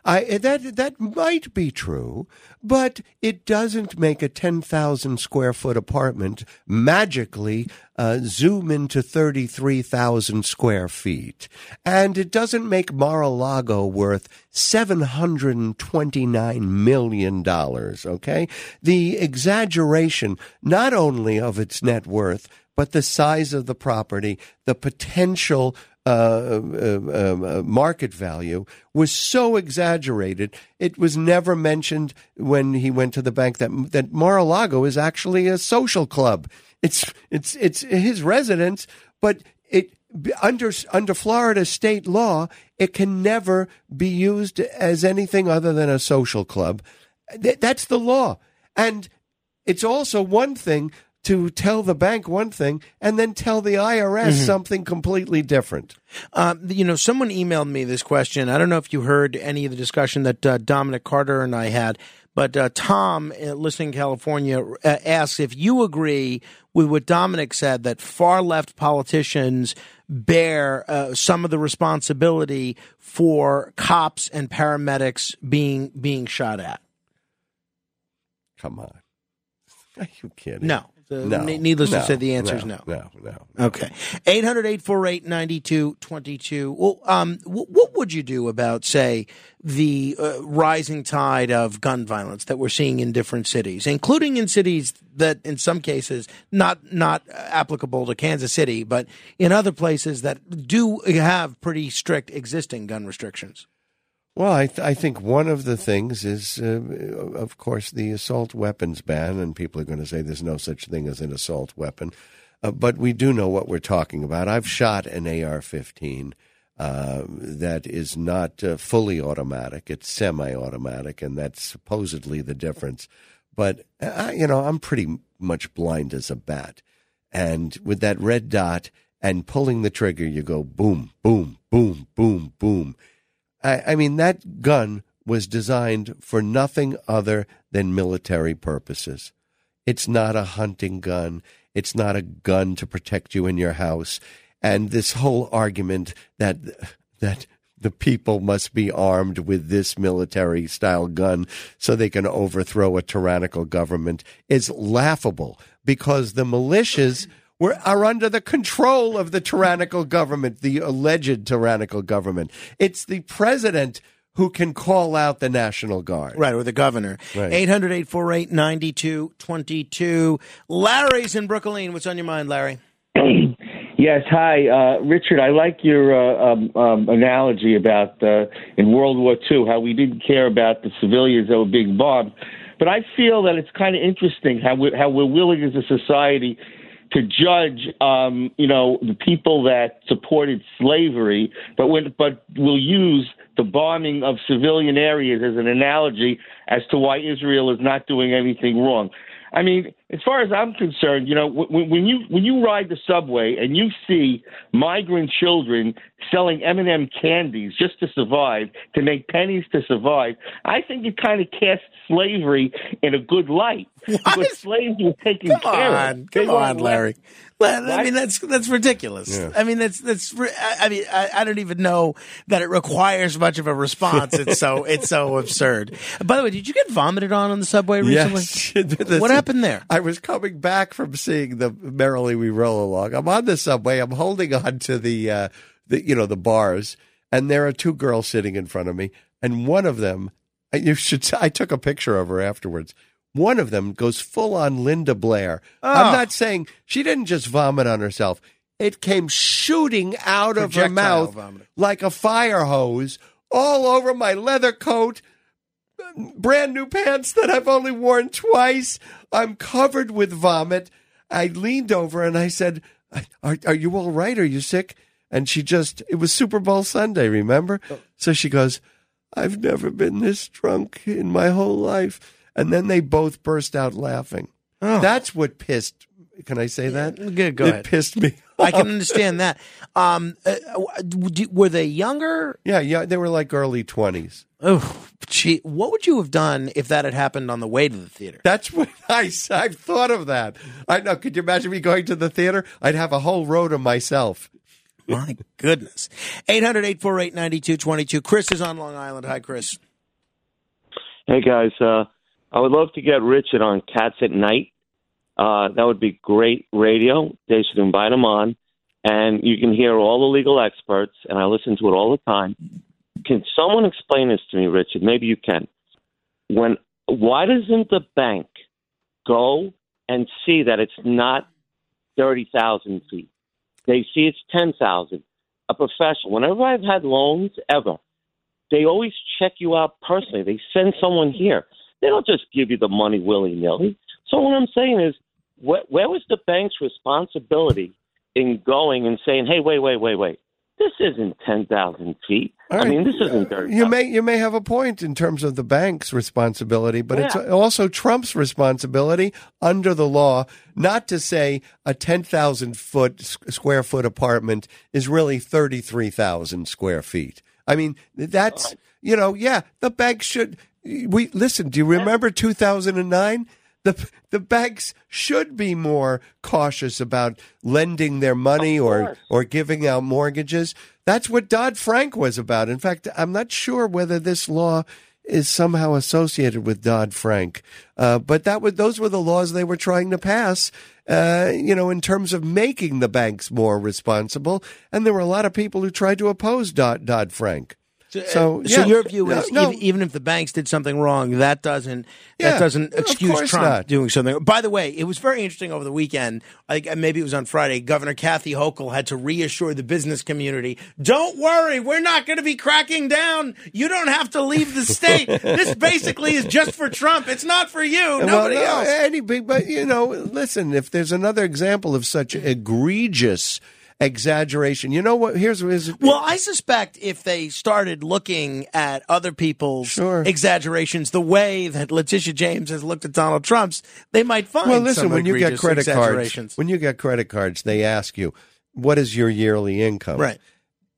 I that that might be true, but it doesn't make a ten thousand square foot apartment magically uh, zoom into thirty three thousand square feet, and it doesn't make Mar-a-Lago worth seven hundred and twenty nine million dollars. Okay, the exaggeration not only of its net worth but the size of the property, the potential uh, uh, market value was so exaggerated. It was never mentioned when he went to the bank that that Mar-a-Lago is actually a social club. It's it's it's his residence, but it under under Florida state law, it can never be used as anything other than a social club. Th- That's the law, and it's also one thing to tell the bank one thing and then tell the IRS something completely different. Um, you know, someone emailed me this question. I don't know if you heard any of the discussion that uh, Dominic Carter and I had, but uh, Tom, uh, listening in California, uh, asks if you agree with what Dominic said that far left politicians bear uh, some of the responsibility for cops and paramedics being being shot at. Come on. Are you kidding? No. No. ne- needless to say, the answer is no. No, no. Okay. 800 848 9222. Well, um, wh- what would you do about, say, the uh, rising tide of gun violence that we're seeing in different cities, including in cities that, in some cases, not not applicable to Kansas City, but in other places that do have pretty strict existing gun restrictions? Well, I, th- I think one of the things is, uh, of course, the assault weapons ban, and people are going to say there's no such thing as an assault weapon. Uh, but we do know what we're talking about. I've shot an AR 15 uh, that is not uh, fully automatic, it's semi automatic, and that's supposedly the difference. But, uh, you know, I'm pretty much blind as a bat. And with that red dot and pulling the trigger, you go boom, boom, boom, boom, boom. I, I mean, that gun was designed for nothing other than military purposes. It's not a hunting gun. It's not a gun to protect you in your house. And this whole argument that that the people must be armed with this military style gun so they can overthrow a tyrannical government is laughable because the militias were, are are under the control of the tyrannical government, the alleged tyrannical government. It's the president who can call out the National Guard. Right, or the governor. Right. 800 848 9222. Larry's in Brooklyn. What's on your mind, Larry? Yes, hi, uh, Richard. I like your uh, um, um, analogy about uh, in World War II how we didn't care about the civilians that were being bombed, but I feel that it's kind of interesting how we how we're willing as a society to judge, um, you know, the people that supported slavery, but when, but will use the bombing of civilian areas as an analogy as to why Israel is not doing anything wrong. I mean, as far as I'm concerned, you know, when, when you when you ride the subway and you see migrant children selling M&M candies just to survive, to make pennies to survive, I think it kind of casts slavery in a good light because slaves were taken Come care on, of. come They weren't on, Larry. left- I mean, that's that's ridiculous. Yeah. I mean, that's that's. I I mean, I, I don't even know that it requires much of a response. It's so it's so absurd. By the way, did you get vomited on on the subway recently? Yes. What happened there? I was coming back from seeing the Merrily We Roll Along. I'm on the subway. I'm holding on to the, uh, the you know, the bars, and there are two girls sitting in front of me, and one of them, you should. I took a picture of her afterwards. One of them goes full on Linda Blair. I'm Oh. not saying she didn't just vomit on herself. It came shooting out of her mouth vomiting. like a fire hose all over my leather coat brand new pants that I've only worn twice. I'm covered with vomit. I leaned over and I said, "Are, are you all right? Are you sick?" And she just, it was Super Bowl Sunday, remember? Oh. So she goes, I've never been this drunk in my whole life. And then they both burst out laughing. Oh. That's what pissed. Can I say that? good, go it ahead. pissed me. I can understand that. Um, uh, w- were they younger? Yeah, yeah, they were like early twenties. Oh, gee, what would you have done if that had happened on the way to the theater? That's what I, I've thought of that. I know. Could you imagine me going to the theater? I'd have a whole row to myself. My goodness. 800 848 9222. Chris is on Long Island. Hi, Chris. Hey guys, uh, I would love to get Richard on Cats at Night. Uh, that would be great radio. They should invite him on, and you can hear all the legal experts. And I listen to it all the time. Can someone explain this to me, Richard? Maybe you can. When why doesn't the bank go and see that it's not thirty thousand feet? They see it's ten thousand. A professional. Whenever I've had loans ever, they always check you out personally. They send someone here. They don't just give you the money willy nilly. So what I'm saying is, where, where was the bank's responsibility in going and saying, "Hey, wait, wait, wait, wait, this isn't ten thousand feet. All I mean, this isn't thirty. You may you may have a point in terms of the bank's responsibility, but it's also Trump's responsibility under the law not to say a ten thousand foot square foot apartment is really thirty three thousand square feet. I mean, that's you know, yeah, the bank should. We listen. Do you remember two thousand and nine? The the banks should be more cautious about lending their money or or giving out mortgages. That's what Dodd Frank was about. In fact, I'm not sure whether this law is somehow associated with Dodd Frank, uh, but that was those were the laws they were trying to pass. Uh, you know, in terms of making the banks more responsible, and there were a lot of people who tried to oppose Dodd Dodd Frank. So, uh, So yeah. your view is no. even, even if the banks did something wrong, that doesn't Yeah, that doesn't excuse Trump not. doing something. By the way, it was very interesting over the weekend. I think maybe it was on Friday. Governor Kathy Hochul had to reassure the business community: "Don't worry, we're not going to be cracking down. You don't have to leave the state. this basically is just for Trump. It's not for you. Nobody well, no, else." Any big, but you know, listen. If there's another example of such egregious exaggeration, you know what? Here's, here's Well, I suspect if they started looking at other people's Sure. exaggerations the way that Letitia James has looked at Donald Trump's, they might find well, listen. When you get credit cards, when you get credit cards, they ask you, "What is your yearly income?" right.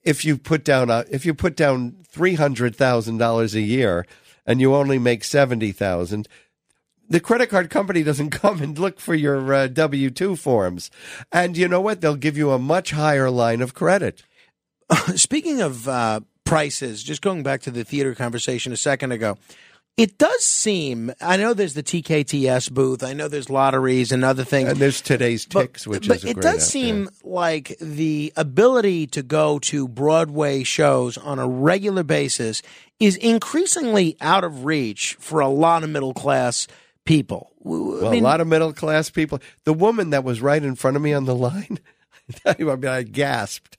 If you put down a, if you put down three hundred thousand dollars a year and you only make seventy thousand. The credit card company doesn't come and look for your uh, W two forms, and you know what? They'll give you a much higher line of credit. Speaking of uh, prices, just going back to the theater conversation a second ago, It does seem. I know there's the TKTS booth. I know there's lotteries and other things. And there's TodayTix, which but is it does seem like the ability to go to Broadway shows on a regular basis is increasingly out of reach for a lot of middle class people. W- I Well, mean, a lot of middle class people. The woman that was right in front of me on the line, I mean, I gasped.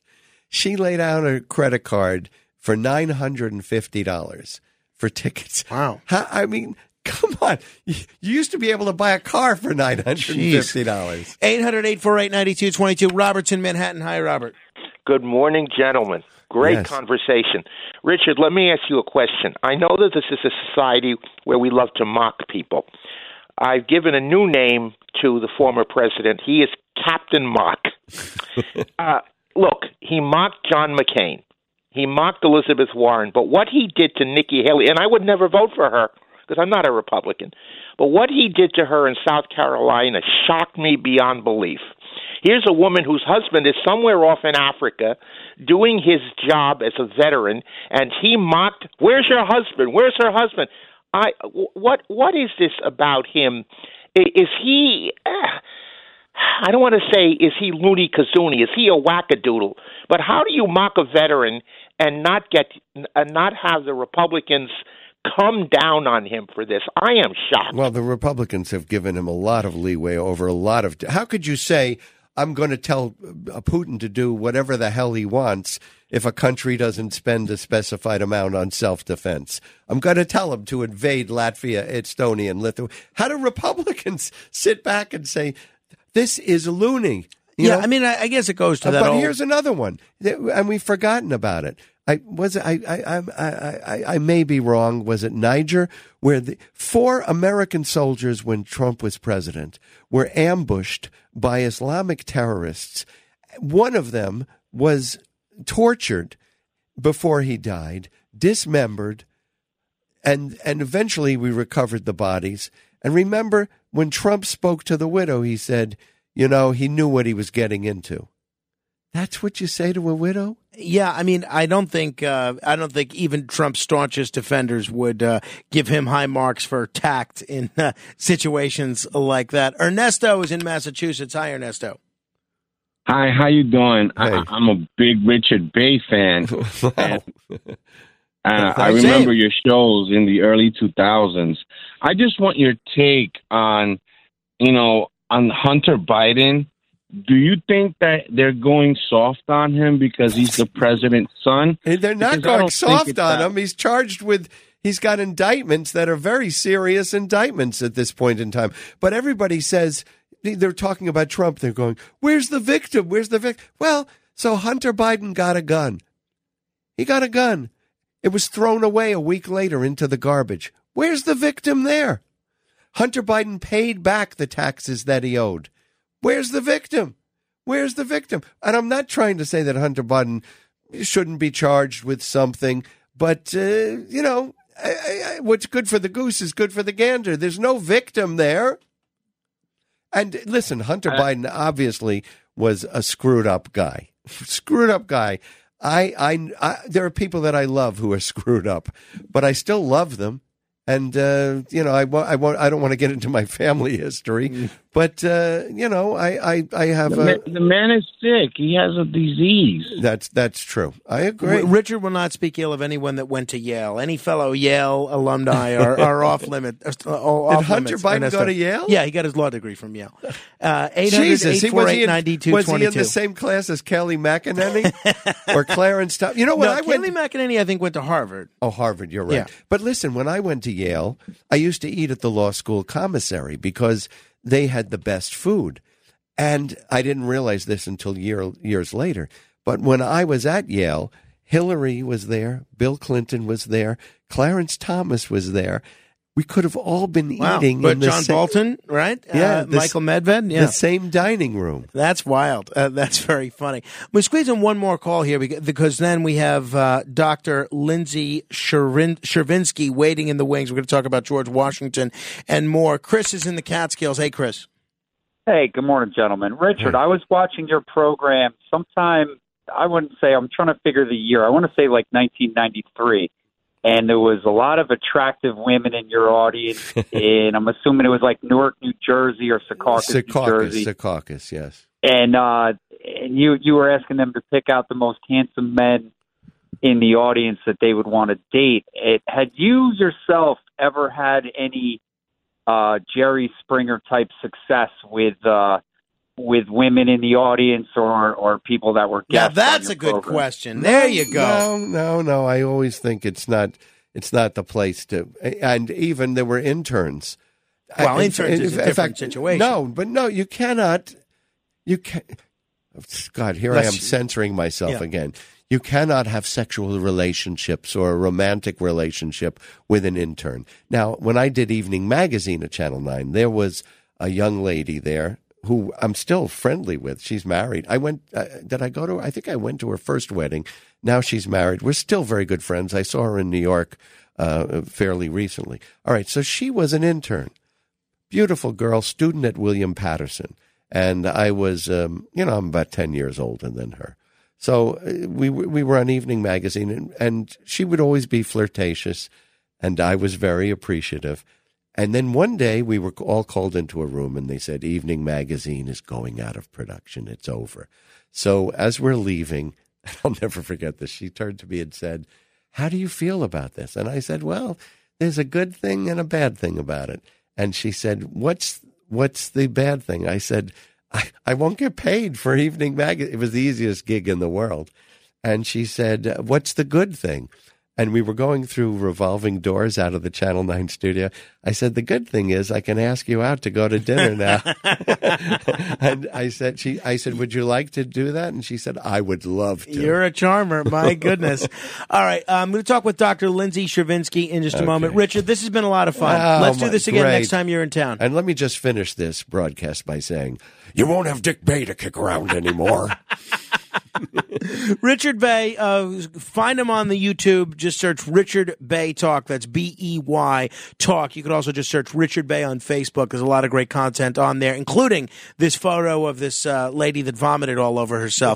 She laid out a credit card for nine hundred and fifty dollars for tickets. Wow. How- I mean, come on. You you used to be able to buy a car for nine hundred and fifty dollars. 800 848 9222. Robert's Manhattan. Hi, Robert. Good morning, gentlemen. Great Yes. conversation. Richard, let me ask you a question. I know that this is a society where we love to mock people. I've given a new name to the former president. He is Captain Mock. uh, look, he mocked John McCain. He mocked Elizabeth Warren. But what he did to Nikki Haley, and I would never vote for her because I'm not a Republican, but what he did to her in South Carolina shocked me beyond belief. Here's a woman whose husband is somewhere off in Africa doing his job as a veteran, and he mocked, "Where's your husband? Where's her husband?" I what what is this about him? Is he? I don't want to say is he loony kazoonie? Is he a wackadoodle? But how do you mock a veteran and not get and not have the Republicans come down on him for this? I am shocked. Well, the Republicans have given him a lot of leeway over a lot of. How could you say I'm going to tell uh, Putin to do whatever the hell he wants if a country doesn't spend a specified amount on self defense? I'm going to tell him to invade Latvia, Estonia, and Lithuania. How do Republicans sit back and say this is loony? You yeah, know? I mean, I, I guess it goes to Uh, that but old- here's another one, and we've forgotten about it. I was I I I I I may be wrong. Was it Niger where the four American soldiers, when Trump was president, were ambushed by Islamic terrorists? One of them was tortured before he died, dismembered, and and eventually we recovered the bodies. And remember when Trump spoke to the widow, he said, you know, he knew what he was getting into. That's what you say to a widow? Yeah, I mean, I don't think uh, I don't think even Trump's staunchest defenders would uh, give him high marks for tact in uh, situations like that. Ernesto is in Massachusetts. Hi, Ernesto. Hi, how you doing? I, I'm a big Richard Bey fan. and, uh, I Same. remember your shows in the early 2000s. I just want your take on, you know, on Hunter Biden. Do you think that they're going soft on him because he's the president's son? They're not Because going soft on him. He's charged with, he's got indictments that are very serious indictments at this point in time. But everybody says, they're talking about Trump. They're going, where's the victim? Where's the victim? Well, so Hunter Biden got a gun. He got a gun. It was thrown away a week later into the garbage. Where's the victim there? Hunter Biden paid back the taxes that he owed. Where's the victim? Where's the victim? And I'm not trying to say that Hunter Biden shouldn't be charged with something, but, uh, you know, I, I, what's good for the goose is good for the gander. There's no victim there. And listen, Hunter Biden obviously was a screwed up guy. screwed up guy. I, I, I, there are people that I love who are screwed up, but I still love them. And uh, you know, I, I, won't, I don't want to get into my family history, but uh, you know, I, I, I have The, a. man, the man is sick. He has a disease. That's that's true. I agree. R- Richard will not speak ill of anyone that went to Yale. Any fellow Yale alumni are, are off limit. Uh, off Hunter Biden Ernesto. go to Yale? Yeah, he got his law degree from Yale. Uh, Jesus, he, was, he in, was he in the same class as Kayleigh McEnany or Clarence Thomas? You know what? no, I went Kayleigh McEnany, I think, went to Harvard. Oh, Harvard, you're right. Yeah. But listen, when I went to Yale, I used to eat at the law school commissary because they had the best food. And I didn't realize this until year, years later. But when I was at Yale, Hillary was there, Bill Clinton was there, Clarence Thomas was there. We could have all been Wow. eating But in the John sa- Bolton, right? Yeah, Uh, the Michael Medved. Yeah. the same dining room. That's wild. Uh, that's very funny. We squeeze in one more call here because, because then we have uh, Dr. Lindsay Shervin- Chervinsky waiting in the wings. We're going to talk about George Washington and more. Chris is in the Catskills. Hey, Chris. Hey, good morning, gentlemen. Richard, I was watching your program sometime, I wouldn't say, I'm trying to figure the year. I want to say like 1993. And there was a lot of attractive women in your audience, and I'm assuming it was like Newark, New Jersey, or Secaucus, New Secaucus, Jersey. Secaucus, yes. and uh, and you you were asking them to pick out the most handsome men in the audience that they would want to date. It, had you yourself ever had any uh, Jerry Springer type success with uh, with women in the audience or or people that were Now guests? that's a good program? question. There you go. No, no, no. I always think it's not. It's not the place to. And even there were interns. Well, In- interns in- is a different fact, situation. No, but no, you cannot. You can. God, here I am Unless- censoring myself Yeah. again. You cannot have sexual relationships or a romantic relationship with an intern. Now, when I did Evening Magazine at Channel 9, there was a young lady there who I'm still friendly with. She's married. I went, uh, did I go to, I think I went to her first wedding. Now she's married. We're still very good friends. I saw her in New York uh, fairly recently. All right, so she was an intern beautiful girl, student at William Paterson, and I was, um, you know, I'm about ten years older than her. So uh, we we were on Evening Magazine, and, and she would always be flirtatious, and I was very appreciative. And then one day we were all called into a room, and they said, "Evening Magazine is going out of production. It's over." So as we're leaving, I'll never forget this. She turned to me and said, "How do you feel about this?" And I said, "Well, there's a good thing and a bad thing about it." And she said, "What's what's the bad thing?" I said, "I, I won't get paid for evening magazine." It was the easiest gig in the world. And she said, "What's the good thing?" And we were going through revolving doors out of the Channel 9 studio. I said, The good thing is I can ask you out to go to dinner now. and I said, she, I said, Would you like to do that? And she said, I would love to. You're a charmer. My goodness. All right. Uh, I'm going to talk with Dr. Lindsay Stravinsky in just a Okay. moment. Richard, this has been a lot of fun. Oh, Let's do this again great. next time you're in town. And let me just finish this broadcast by saying, You won't have Dick Bey to kick around anymore. Richard Bey, uh, find him on the YouTube. Just search Richard Bey Talk. That's B E Y Talk. You could also just search Richard Bey on Facebook. There's a lot of great content on there, including this photo of this uh, lady that vomited all over herself.